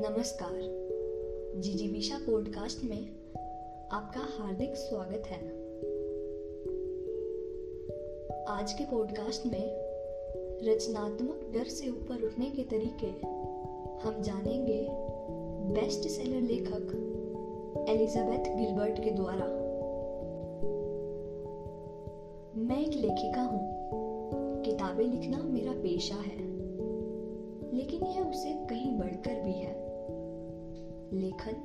नमस्कार। जीजीविशा पॉडकास्ट में आपका हार्दिक स्वागत है। आज के पॉडकास्ट में रचनात्मक डर से ऊपर उठने के तरीके, हम जानेंगे बेस्ट सेलर लेखक एलिजाबेथ गिलबर्ट के द्वारा। मैं एक लेखिका हूँ। किताबें लिखना मेरा पेशा है। लेकिन यह उसे कहीं बढ़कर भी है। लेखन,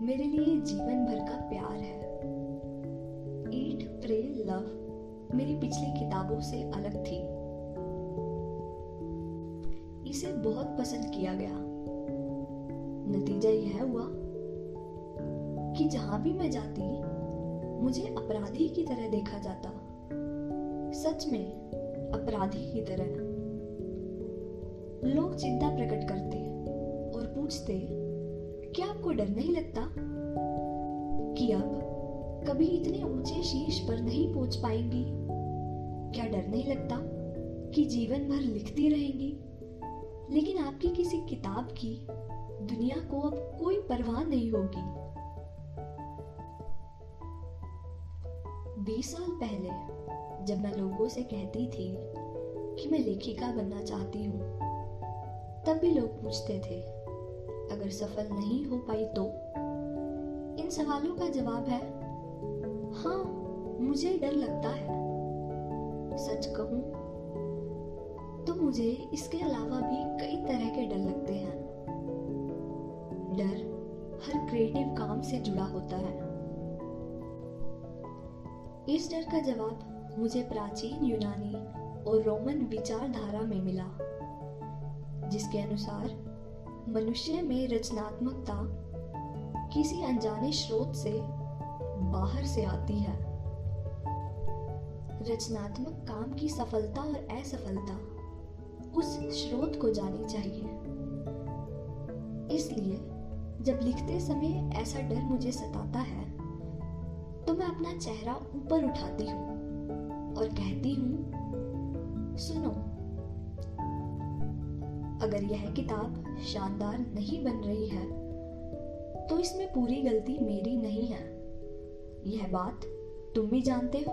मेरे लिए जीवन भर का प्यार है। ईट प्रे लव मेरी पिछली किताबों से अलग थी। इसे बहुत पसंद किया गया। नतीजा यह हुआ कि जहाँ भी मैं जाती, मुझे अपराधी की तरह देखा जाता। सच में, अपराधी की तरह। लोग चिंता प्रकट करते और पूछते क्या आपको डर नहीं लगता कि अब कभी इतने ऊँचे शीर्ष पर नहीं पहुँच पाएँगी? क्या डर नहीं लगता कि जीवन भर लिखती रहेंगी? लेकिन आपकी किसी किताब की दुनिया को अब कोई परवाह नहीं होगी। बीस साल पहले, जब मैं लोगों से कहती थी कि मैं लेखिका बनना चाहती हूँ तब भी लोग पूछते थे, अगर सफल नहीं हो पाई तो? इन सवालों का जवाब है हाँ मुझे डर लगता है। सच कहूँ तो मुझे इसके अलावा भी कई तरह के डर लगते हैं। डर हर क्रिएटिव काम से जुड़ा होता है। इस डर का जवाब मुझे प्राचीन यूनानी और रोमन विचारधारा में मिला। जिसके अनुसार मनुष्य में रचनात्मकता किसी अनजाने स्रोत से बाहर से आती है। रचनात्मक काम की सफलता और असफलता उस स्रोत को जानी चाहिए। इसलिए जब लिखते समय ऐसा डर मुझे सताता है तो मैं अपना चेहरा ऊपर उठाती हूँ और कहती हूँ, सुनो अगर यह किताब शानदार नहीं बन रही है तो इसमें पूरी गलती मेरी नहीं है। यह बात तुम भी जानते हो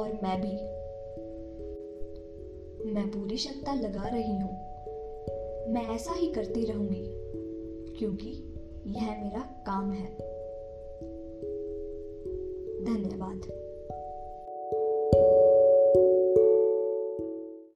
और मैं भी। मैं पूरी क्षमता लगा रही हूँ। मैं ऐसा ही करती रहूँगी, क्योंकि यह मेरा काम है। धन्यवाद।